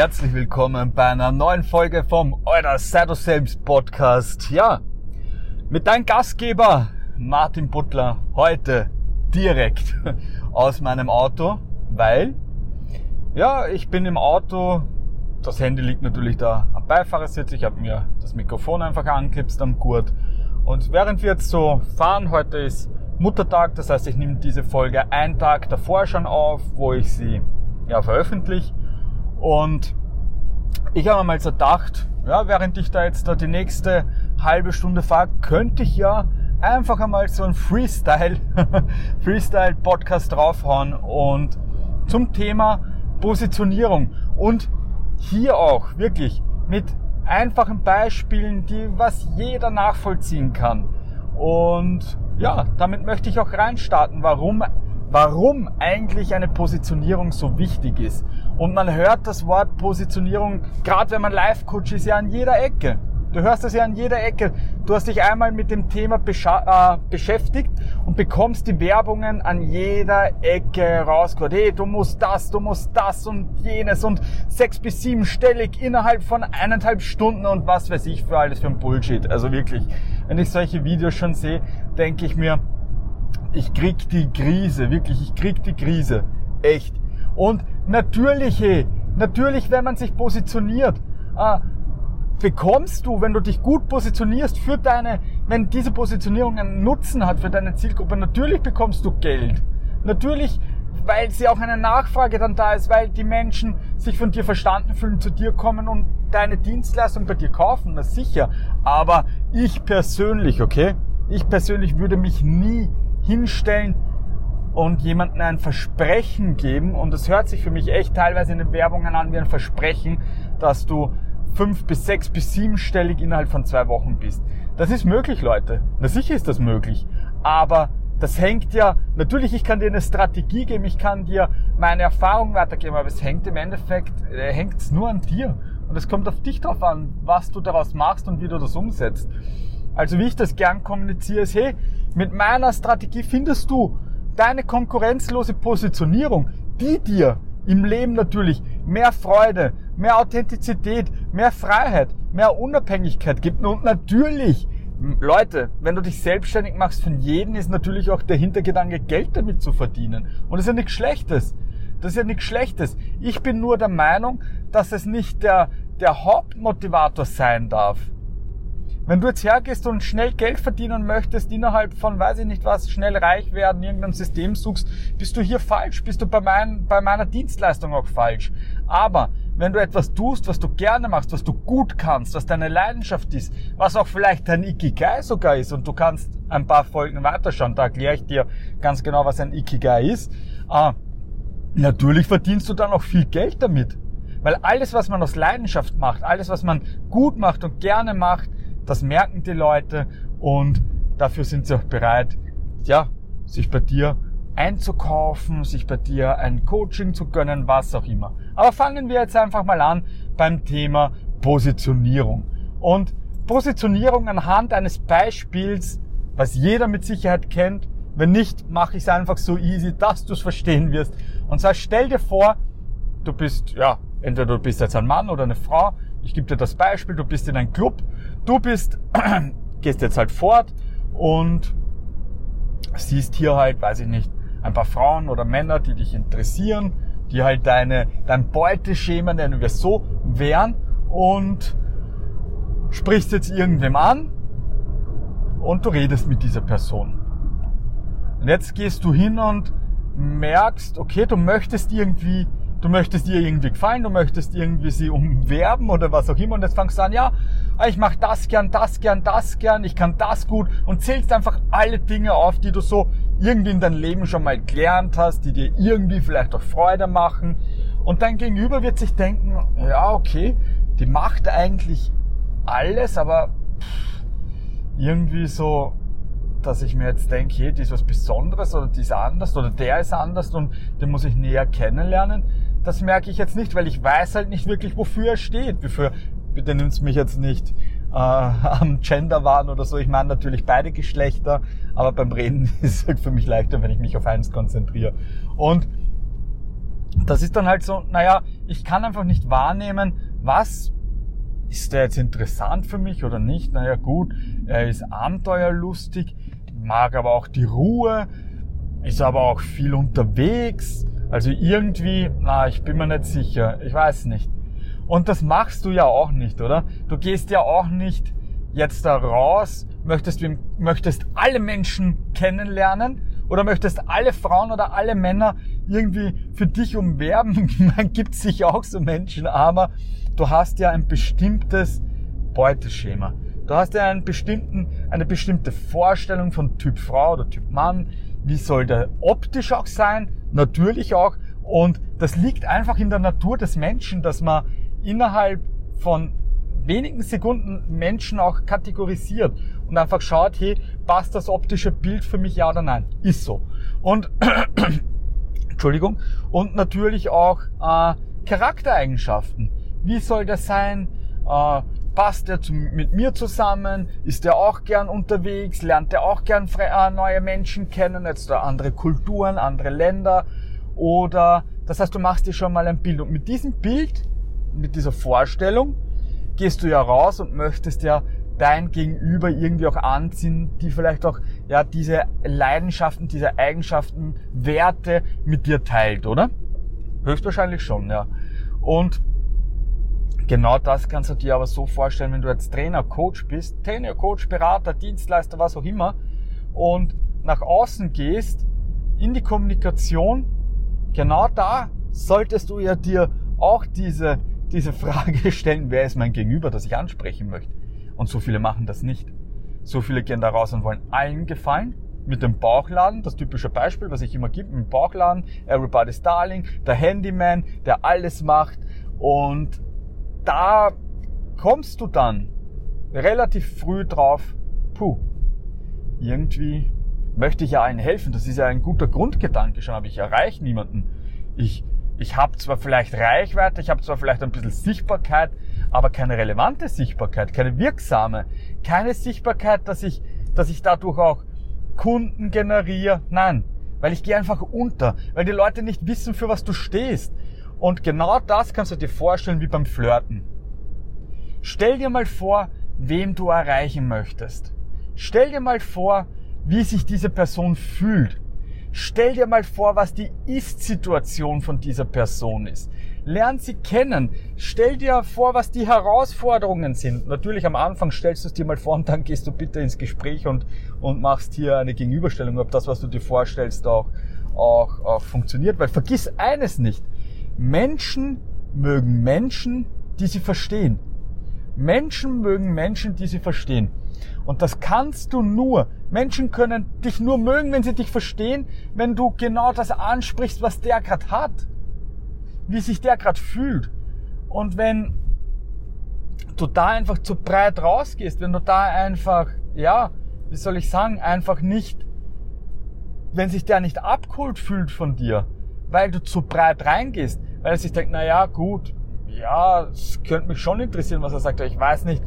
herzlich willkommen bei einer neuen Folge vom Euer Sei du selbst Podcast. Ja, mit deinem Gastgeber Martin Butler heute direkt aus meinem Auto, weil, ja, ich bin im Auto, das Handy liegt natürlich da am Beifahrersitz, ich habe mir das Mikrofon einfach angeklipst am Gurt. Und während wir jetzt so fahren, heute ist Muttertag, das heißt, ich nehme diese Folge einen Tag davor schon auf, wo ich sie ja, veröffentliche und ich habe mal so gedacht, ja, während ich da jetzt da die nächste halbe Stunde fahre, könnte ich ja einfach einmal so ein Freestyle, Freestyle Podcast draufhauen und zum Thema Positionierung und hier auch wirklich mit einfachen Beispielen, die was jeder nachvollziehen kann. Und ja, damit möchte ich auch reinstarten, warum warum eigentlich eine Positionierung so wichtig ist. Und man hört das Wort Positionierung, gerade wenn man Live-Coach ist, ja an jeder Ecke. Du hörst das ja an jeder Ecke. Du hast dich einmal mit dem Thema äh, beschäftigt und bekommst die Werbungen an jeder Ecke rausgehört. Hey, du musst das, du musst das und jenes und sechs bis siebenstellig innerhalb von eineinhalb Stunden und was weiß ich für alles für ein Bullshit. Also wirklich, wenn ich solche Videos schon sehe, denke ich mir, ich krieg die Krise, wirklich, ich krieg die Krise. Echt. Und natürlich, natürlich, wenn man sich positioniert, äh, bekommst du, wenn du dich gut positionierst für deine, wenn diese Positionierung einen Nutzen hat für deine Zielgruppe, natürlich bekommst du Geld. Natürlich, weil sie auch eine Nachfrage dann da ist, weil die Menschen sich von dir verstanden fühlen, zu dir kommen und deine Dienstleistung bei dir kaufen, das sicher. Aber ich persönlich, okay? Ich persönlich würde mich nie hinstellen und jemandem ein Versprechen geben. Und es hört sich für mich echt teilweise in den Werbungen an wie ein Versprechen, dass du fünf bis sechs bis siebenstellig innerhalb von zwei Wochen bist. Das ist möglich, Leute. Na sicher ist das möglich. Aber das hängt ja, natürlich, ich kann dir eine Strategie geben, ich kann dir meine Erfahrung weitergeben, aber es hängt im Endeffekt, äh, hängt es nur an dir. Und es kommt auf dich drauf an, was du daraus machst und wie du das umsetzt. Also wie ich das gern kommuniziere, ist, hey, mit meiner Strategie findest du deine konkurrenzlose Positionierung, die dir im Leben natürlich mehr Freude, mehr Authentizität, mehr Freiheit, mehr Unabhängigkeit gibt. Und natürlich, Leute, wenn du dich selbstständig machst, von jedem ist natürlich auch der Hintergedanke, Geld damit zu verdienen. Und das ist ja nichts Schlechtes. Das ist ja nichts Schlechtes. Ich bin nur der Meinung, dass es nicht der, der Hauptmotivator sein darf. Wenn du jetzt hergehst und schnell Geld verdienen möchtest, innerhalb von, weiß ich nicht was, schnell reich werden, irgendein System suchst, bist du hier falsch, bist du bei, mein, bei meiner Dienstleistung auch falsch. Aber wenn du etwas tust, was du gerne machst, was du gut kannst, was deine Leidenschaft ist, was auch vielleicht dein Ikigai sogar ist und du kannst ein paar Folgen weiterschauen, da erkläre ich dir ganz genau, was ein Ikigai ist, äh, natürlich verdienst du dann auch viel Geld damit. Weil alles, was man aus Leidenschaft macht, alles, was man gut macht und gerne macht, das merken die Leute und dafür sind sie auch bereit, ja, sich bei dir einzukaufen, sich bei dir ein Coaching zu gönnen, was auch immer. Aber fangen wir jetzt einfach mal an beim Thema Positionierung. Und Positionierung anhand eines Beispiels, was jeder mit Sicherheit kennt. Wenn nicht, mache ich es einfach so easy, dass du es verstehen wirst. Und zwar stell dir vor, du bist, ja, entweder du bist jetzt ein Mann oder eine Frau. Ich gebe dir das Beispiel, du bist in einem Club Du bist, gehst jetzt halt fort und siehst hier halt, weiß ich nicht, ein paar Frauen oder Männer, die dich interessieren, die halt deine, dein Beuteschema, nennen wir so, wären und sprichst jetzt irgendwem an und du redest mit dieser Person. Und jetzt gehst du hin und merkst, okay, du möchtest irgendwie du möchtest ihr irgendwie gefallen, du möchtest irgendwie sie umwerben oder was auch immer und jetzt fangst du an, ja, ich mache das gern, das gern, das gern, ich kann das gut und zählst einfach alle Dinge auf, die du so irgendwie in deinem Leben schon mal gelernt hast, die dir irgendwie vielleicht auch Freude machen und dein Gegenüber wird sich denken, ja, okay, die macht eigentlich alles, aber irgendwie so, dass ich mir jetzt denke, hey, die ist was Besonderes oder die ist anders oder der ist anders und den muss ich näher kennenlernen das merke ich jetzt nicht, weil ich weiß halt nicht wirklich, wofür er steht. Wofür, bitte nimmst mich jetzt nicht äh, am Gender waren oder so. Ich meine natürlich beide Geschlechter, aber beim Reden ist es halt für mich leichter, wenn ich mich auf eins konzentriere. Und das ist dann halt so, naja, ich kann einfach nicht wahrnehmen, was ist der jetzt interessant für mich oder nicht? Naja gut, er ist abenteuerlustig, mag aber auch die Ruhe, ist aber auch viel unterwegs. Also irgendwie, na, ich bin mir nicht sicher, ich weiß nicht. Und das machst du ja auch nicht, oder? Du gehst ja auch nicht jetzt da raus, möchtest, möchtest alle Menschen kennenlernen oder möchtest alle Frauen oder alle Männer irgendwie für dich umwerben. Man gibt sich auch so Menschen, aber du hast ja ein bestimmtes Beuteschema. Du hast ja einen bestimmten, eine bestimmte Vorstellung von Typ Frau oder Typ Mann. Wie soll der optisch auch sein? Natürlich auch. Und das liegt einfach in der Natur des Menschen, dass man innerhalb von wenigen Sekunden Menschen auch kategorisiert und einfach schaut, hey, passt das optische Bild für mich ja oder nein? Ist so. Und Entschuldigung. Und natürlich auch äh, Charaktereigenschaften. Wie soll das sein? Äh, passt er zu, mit mir zusammen? Ist er auch gern unterwegs? Lernt er auch gern äh, neue Menschen kennen? Jetzt andere Kulturen, andere Länder? Oder, das heißt, du machst dir schon mal ein Bild. Und mit diesem Bild, mit dieser Vorstellung, gehst du ja raus und möchtest ja dein Gegenüber irgendwie auch anziehen, die vielleicht auch ja diese Leidenschaften, diese Eigenschaften, Werte mit dir teilt, oder? Höchstwahrscheinlich schon, ja. Und genau das kannst du dir aber so vorstellen, wenn du jetzt Trainer, Coach bist, Trainer, Coach, Berater, Dienstleister, was auch immer, und nach außen gehst, in die Kommunikation, genau da solltest du ja dir auch diese diese Frage stellen, wer ist mein Gegenüber, das ich ansprechen möchte. Und so viele machen das nicht. So viele gehen da raus und wollen allen gefallen. Mit dem Bauchladen, das typische Beispiel, was ich immer gebe, mit dem Bauchladen, Everybody's Darling, der Handyman, der alles macht. Und da kommst du dann relativ früh drauf, puh, irgendwie möchte ich ja allen helfen. Das ist ja ein guter Grundgedanke schon, aber ich erreiche niemanden. Ich ich habe zwar vielleicht Reichweite, ich habe zwar vielleicht ein bisschen Sichtbarkeit, aber keine relevante Sichtbarkeit, keine wirksame, keine Sichtbarkeit, dass ich, dass ich dadurch auch Kunden generiere. Nein, weil ich gehe einfach unter, weil die Leute nicht wissen, für was du stehst. Und genau das kannst du dir vorstellen wie beim Flirten. Stell dir mal vor, wem du erreichen möchtest. Stell dir mal vor, wie sich diese Person fühlt. Stell dir mal vor, was die Ist-Situation von dieser Person ist. Lern sie kennen. Stell dir vor, was die Herausforderungen sind. Natürlich am Anfang stellst du es dir mal vor und dann gehst du bitte ins Gespräch und, und machst hier eine Gegenüberstellung, ob das, was du dir vorstellst, auch, auch, auch funktioniert. Weil vergiss eines nicht. Menschen mögen Menschen, die sie verstehen. Menschen mögen Menschen, die sie verstehen. Und das kannst du nur. Menschen können dich nur mögen, wenn sie dich verstehen, wenn du genau das ansprichst, was der gerade hat. Wie sich der gerade fühlt. Und wenn du da einfach zu breit rausgehst, wenn du da einfach, ja, wie soll ich sagen, einfach nicht, wenn sich der nicht abgeholt fühlt von dir, weil du zu breit reingehst, weil er sich denkt, na ja, gut, ja, es könnte mich schon interessieren, was er sagt, ich weiß nicht,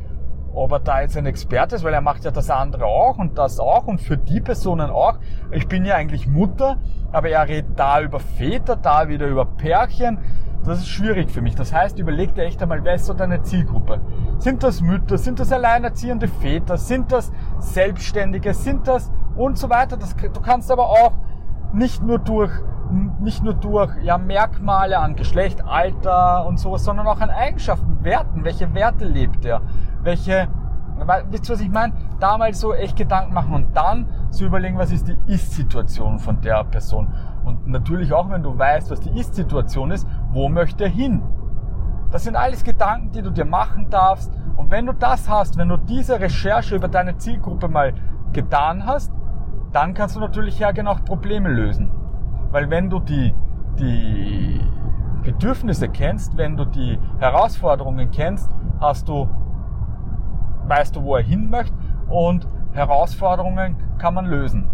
ob er da jetzt ein Experte ist, weil er macht ja das andere auch und das auch und für die Personen auch. Ich bin ja eigentlich Mutter, aber er redet da über Väter, da wieder über Pärchen. Das ist schwierig für mich. Das heißt, überleg dir echt einmal, wer ist so deine Zielgruppe? Sind das Mütter? Sind das alleinerziehende Väter? Sind das Selbstständige? Sind das und so weiter? Das, du kannst aber auch nicht nur durch nicht nur durch ja, Merkmale an Geschlecht, Alter und sowas, sondern auch an Eigenschaften, Werten. Welche Werte lebt er? Welche, wisst ihr, was ich meine? Da mal so echt Gedanken machen und dann zu überlegen, was ist die Ist-Situation von der Person. Und natürlich auch, wenn du weißt, was die Ist-Situation ist, wo möchte er hin? Das sind alles Gedanken, die du dir machen darfst. Und wenn du das hast, wenn du diese Recherche über deine Zielgruppe mal getan hast, dann kannst du natürlich hergehen auch Probleme lösen. Weil wenn du die, die Bedürfnisse kennst, wenn du die Herausforderungen kennst, hast du, weißt du, wo er hin möchte und Herausforderungen kann man lösen.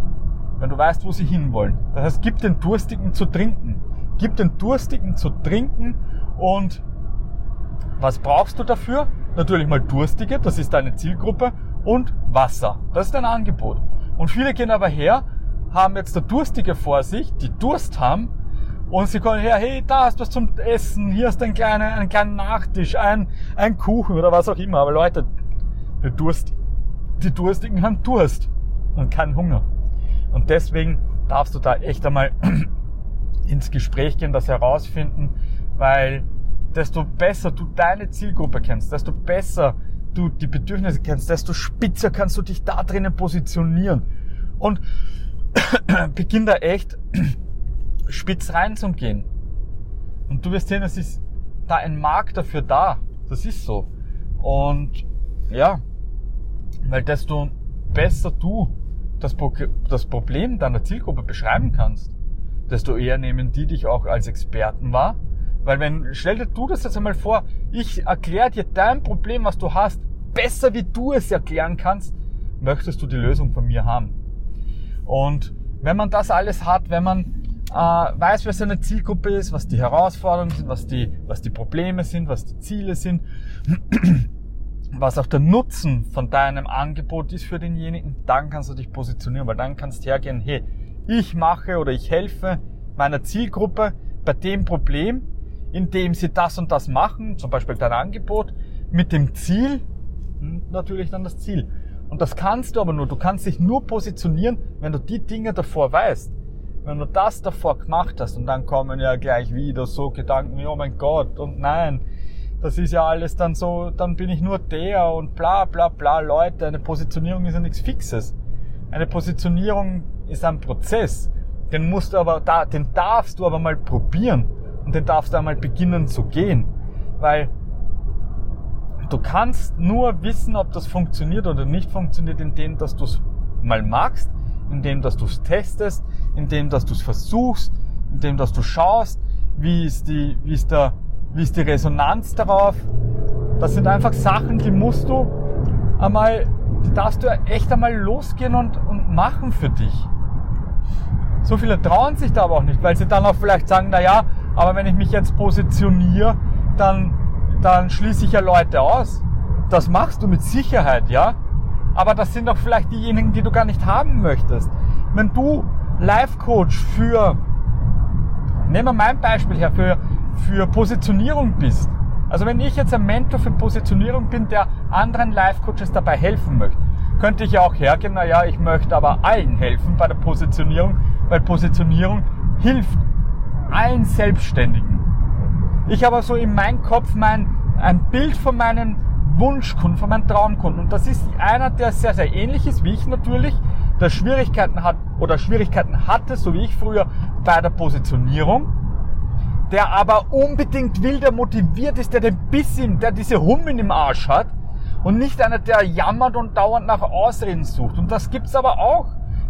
Wenn du weißt, wo sie hinwollen. Das heißt, gib den Durstigen zu trinken. Gib den Durstigen zu trinken und was brauchst du dafür? Natürlich mal Durstige, das ist deine Zielgruppe und Wasser. Das ist dein Angebot. Und viele gehen aber her haben jetzt der Durstige vor sich, die Durst haben Und sie kommen her, hey, da hast du was zum Essen, hier ist ein kleiner, ein kleiner Nachtisch, ein, ein Kuchen oder was auch immer. Aber Leute, der Durst, die Durstigen haben Durst und keinen Hunger. Und deswegen darfst du da echt einmal ins Gespräch gehen, das herausfinden, weil desto besser du deine Zielgruppe kennst, desto besser du die Bedürfnisse kennst, desto spitzer kannst du dich da drinnen positionieren. Und beginn da echt spitz reinzugehen. Und du wirst sehen, es ist da ein Markt dafür da. Das ist so. Und ja, weil desto besser du das, Pro das Problem deiner Zielgruppe beschreiben kannst, desto eher nehmen die dich auch als Experten wahr. Weil wenn, stell dir du das jetzt einmal vor, ich erkläre dir dein Problem, was du hast, besser wie du es erklären kannst, möchtest du die Lösung von mir haben. Und wenn man das alles hat, wenn man äh, weiß, wer seine Zielgruppe ist, was die Herausforderungen sind, was die, was die Probleme sind, was die Ziele sind, was auch der Nutzen von deinem Angebot ist für denjenigen, dann kannst du dich positionieren, weil dann kannst du hergehen, hey, ich mache oder ich helfe meiner Zielgruppe bei dem Problem, indem sie das und das machen, zum Beispiel dein Angebot, mit dem Ziel, hm, natürlich dann das Ziel. Und das kannst du aber nur, du kannst dich nur positionieren, wenn du die Dinge davor weißt. Wenn du das davor gemacht hast und dann kommen ja gleich wieder so Gedanken, oh mein Gott und nein, das ist ja alles dann so, dann bin ich nur der und bla bla bla. Leute, eine Positionierung ist ja nichts Fixes. Eine Positionierung ist ein Prozess. Den musst du aber, den darfst du aber mal probieren und den darfst du einmal beginnen zu gehen. Weil du kannst nur wissen, ob das funktioniert oder nicht funktioniert, indem dass du es mal magst, indem dass du es testest, indem dass du es versuchst, indem dass du schaust, wie ist die, wie ist der, wie ist die Resonanz darauf. Das sind einfach Sachen, die musst du einmal, die darfst du echt einmal losgehen und, und machen für dich. So viele trauen sich da aber auch nicht, weil sie dann auch vielleicht sagen, na ja, aber wenn ich mich jetzt positioniere, dann, dann schließe ich ja Leute aus. Das machst du mit Sicherheit, ja. Aber das sind doch vielleicht diejenigen, die du gar nicht haben möchtest. Wenn du Life Coach für, nehmen wir mein Beispiel her, für, für Positionierung bist. Also wenn ich jetzt ein Mentor für Positionierung bin, der anderen Life Coaches dabei helfen möchte, könnte ich ja auch hergehen, naja, ich möchte aber allen helfen bei der Positionierung, weil Positionierung hilft allen Selbstständigen. Ich habe so in meinem Kopf mein, ein Bild von meinen Wunschkunden, von meinen Traumkunden. Und das ist einer, der sehr, sehr ähnlich ist wie ich natürlich, der Schwierigkeiten hat oder Schwierigkeiten hatte, so wie ich früher, bei der Positionierung, der aber unbedingt will, der motiviert ist, der den bisschen, der diese Hummeln im Arsch hat und nicht einer, der jammert und dauernd nach Ausreden sucht. Und das gibt's aber auch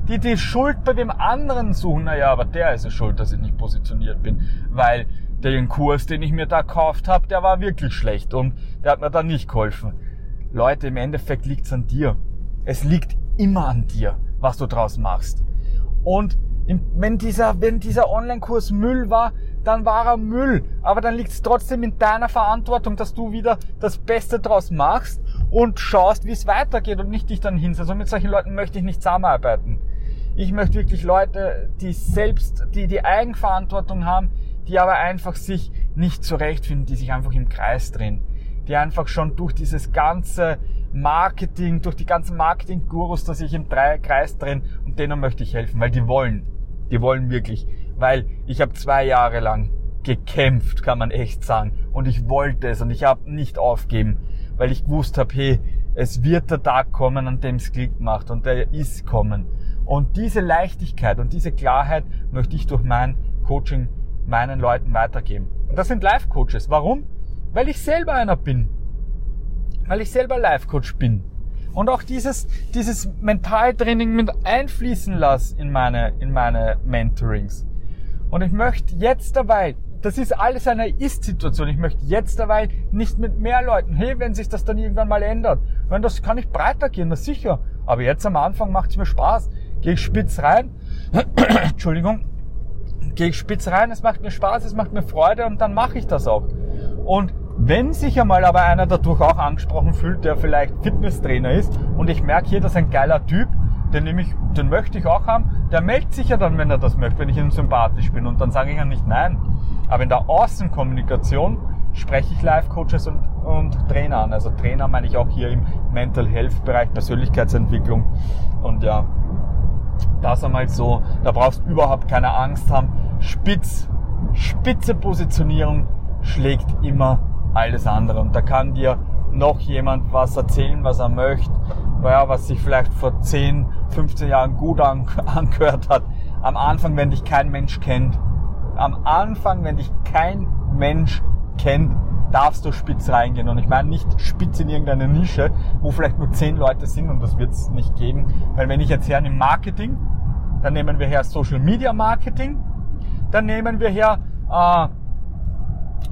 die die Schuld bei dem anderen suchen. Naja, aber der ist es schuld, dass ich nicht positioniert bin, weil den Kurs, den ich mir da gekauft habe, der war wirklich schlecht und der hat mir dann nicht geholfen. Leute, im Endeffekt liegt's an dir. Es liegt immer an dir, was du draus machst. Und wenn dieser, wenn dieser Online-Kurs Müll war, dann war er Müll. Aber dann liegt es trotzdem in deiner Verantwortung, dass du wieder das Beste draus machst und schaust, wie es weitergeht und nicht dich dann hinsetzt. Also mit solchen Leuten möchte ich nicht zusammenarbeiten. Ich möchte wirklich Leute, die selbst, die die Eigenverantwortung haben, die aber einfach sich nicht zurechtfinden, die sich einfach im Kreis drehen, die einfach schon durch dieses ganze Marketing, durch die ganzen Marketing-Gurus, dass ich im Kreis drehen und denen möchte ich helfen, weil die wollen, die wollen wirklich, weil ich habe zwei Jahre lang gekämpft, kann man echt sagen, und ich wollte es und ich habe nicht aufgeben, weil ich gewusst habe, hey, es wird der Tag kommen, an dem es Klick macht und der ist kommen. Und diese Leichtigkeit und diese Klarheit möchte ich durch mein Coaching meinen Leuten weitergeben. Und das sind Life-Coaches. Warum? Weil ich selber einer bin. Weil ich selber Life-Coach bin. Und auch dieses, dieses Mentaltraining mit einfließen lasse in meine, in meine Mentorings. Und ich möchte jetzt dabei, das ist alles eine Ist-Situation. Ich möchte jetzt dabei nicht mit mehr Leuten. Hey, wenn sich das dann irgendwann mal ändert. Wenn das kann ich breiter gehen, das sicher. Aber jetzt am Anfang macht es mir Spaß gehe ich spitz rein, Entschuldigung, gehe ich spitz rein, es macht mir Spaß, es macht mir Freude und dann mache ich das auch. Und wenn sich einmal aber einer dadurch auch angesprochen fühlt, der vielleicht Fitnesstrainer ist und ich merke hier, das ist ein geiler Typ, den, nehme ich, den möchte ich auch haben, der meldet sich ja dann, wenn er das möchte, wenn ich ihm sympathisch bin. Und dann sage ich ja nicht nein. Aber in der Außenkommunikation spreche ich Life-Coaches und, und Trainer an. Also Trainer meine ich auch hier im Mental Health-Bereich, Persönlichkeitsentwicklung. Und ja, das einmal so, da brauchst du überhaupt keine Angst haben. Spitz, spitze Positionierung schlägt immer alles andere. Und da kann dir noch jemand was erzählen, was er möchte, was sich vielleicht vor 10, 15 Jahren gut angehört hat. Am Anfang, wenn dich kein Mensch kennt, am Anfang, wenn dich kein Mensch kennt, darfst du spitz reingehen. Und ich meine nicht spitz in irgendeine Nische, wo vielleicht nur 10 Leute sind und das wird es nicht geben. Weil wenn ich jetzt her im Marketing, dann nehmen wir her Social Media Marketing, dann nehmen wir her äh,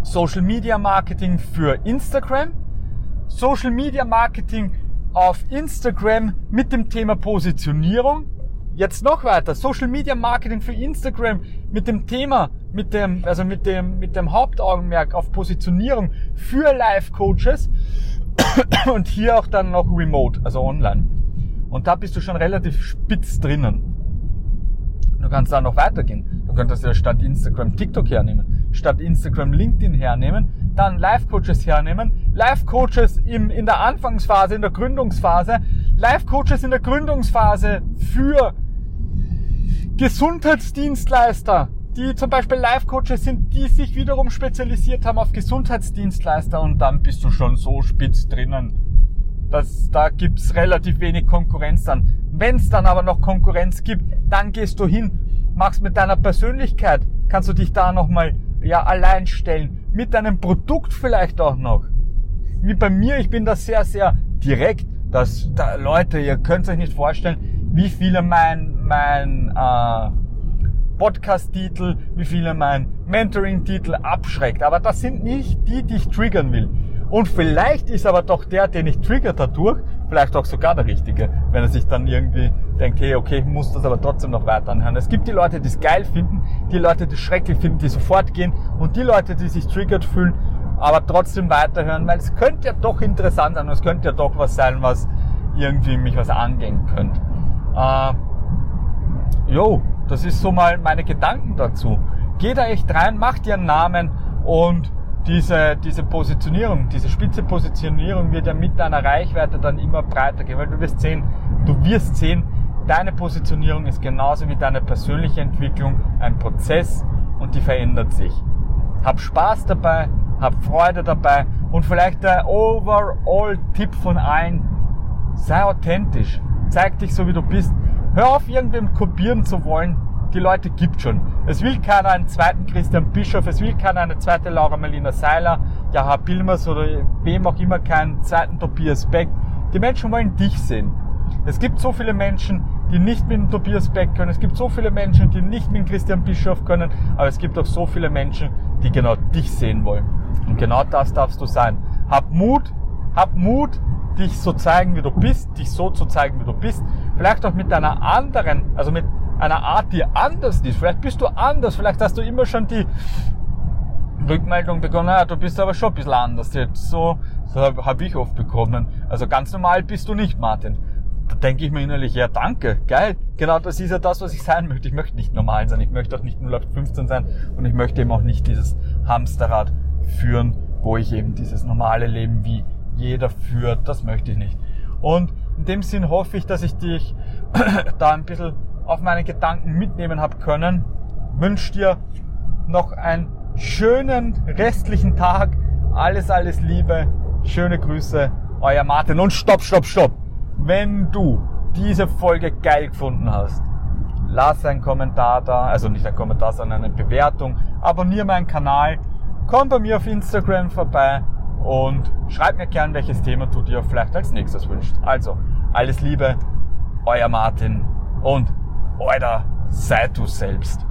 Social Media Marketing für Instagram, Social Media Marketing auf Instagram mit dem Thema Positionierung. Jetzt noch weiter, Social Media Marketing für Instagram mit dem Thema, mit dem, also mit dem, mit dem Hauptaugenmerk auf Positionierung für Live Coaches und hier auch dann noch Remote, also online. Und da bist du schon relativ spitz drinnen. Du kannst da noch weitergehen. Du könntest ja statt Instagram TikTok hernehmen, statt Instagram LinkedIn hernehmen, dann Live-Coaches hernehmen, Live-Coaches im, in der Anfangsphase, in der Gründungsphase, Live-Coaches in der Gründungsphase für Gesundheitsdienstleister, die zum Beispiel Live-Coaches sind, die sich wiederum spezialisiert haben auf Gesundheitsdienstleister und dann bist du schon so spitz drinnen. Das, da gibt's relativ wenig Konkurrenz dann. Wenn es dann aber noch Konkurrenz gibt, dann gehst du hin, machst mit deiner Persönlichkeit, kannst du dich da nochmal ja, allein stellen. Mit deinem Produkt vielleicht auch noch. Wie bei mir, ich bin da sehr, sehr direkt. dass da, Leute, ihr könnt euch nicht vorstellen, wie viele mein, mein äh, Podcast-Titel, wie viele mein Mentoring-Titel abschreckt. Aber das sind nicht die, die ich triggern will. Und vielleicht ist aber doch der, den ich trigger dadurch, vielleicht auch sogar der Richtige, wenn er sich dann irgendwie denkt, hey, okay, ich muss das aber trotzdem noch weiter anhören. Es gibt die Leute, die es geil finden, die Leute, die es schrecklich finden, die sofort gehen und die Leute, die sich triggert fühlen, aber trotzdem weiterhören, weil es könnte ja doch interessant sein und es könnte ja doch was sein, was irgendwie mich was angehen könnte. Äh, jo, das ist so mal meine Gedanken dazu. Geh da echt rein, mach dir einen Namen und diese, diese Positionierung, diese spitze Positionierung wird ja mit deiner Reichweite dann immer breiter gehen, weil du wirst sehen, du wirst sehen, deine Positionierung ist genauso wie deine persönliche Entwicklung ein Prozess und die verändert sich. Hab Spaß dabei, hab Freude dabei und vielleicht der Overall-Tipp von allen, sei authentisch, zeig dich so wie du bist. Hör auf, irgendwem kopieren zu wollen, die Leute gibt schon. Es will keiner einen zweiten Christian Bischof, es will keiner eine zweite Laura Melina Seiler, Jaha Bilmers oder wem auch immer keinen zweiten Tobias Beck. Die Menschen wollen dich sehen. Es gibt so viele Menschen, die nicht mit dem Tobias Beck können. Es gibt so viele Menschen, die nicht mit dem Christian Bischof können. Aber es gibt auch so viele Menschen, die genau dich sehen wollen. Und genau das darfst du sein. Hab Mut, hab Mut, dich so zeigen, wie du bist, dich so zu zeigen, wie du bist. Vielleicht auch mit deiner anderen, also mit einer Art, die anders ist. Vielleicht bist du anders, vielleicht hast du immer schon die Rückmeldung bekommen, naja, du bist aber schon ein bisschen anders jetzt. So, so habe hab ich oft bekommen. Also ganz normal bist du nicht, Martin. Da denke ich mir innerlich, ja danke, geil. Genau das ist ja das, was ich sein möchte. Ich möchte nicht normal sein, ich möchte auch nicht 0815 sein und ich möchte eben auch nicht dieses Hamsterrad führen, wo ich eben dieses normale Leben wie jeder führt. Das möchte ich nicht. Und in dem Sinn hoffe ich, dass ich dich da ein bisschen auf meine Gedanken mitnehmen habe können. Wünsche dir noch einen schönen restlichen Tag. Alles, alles Liebe. Schöne Grüße. Euer Martin. Und stopp, stopp, stopp. Wenn du diese Folge geil gefunden hast, lass einen Kommentar da. Also nicht ein Kommentar, sondern eine Bewertung. Abonniere meinen Kanal. Komm bei mir auf Instagram vorbei und schreib mir gern, welches Thema du dir vielleicht als nächstes wünschst. Also, alles Liebe, euer Martin und Alter, sei du selbst.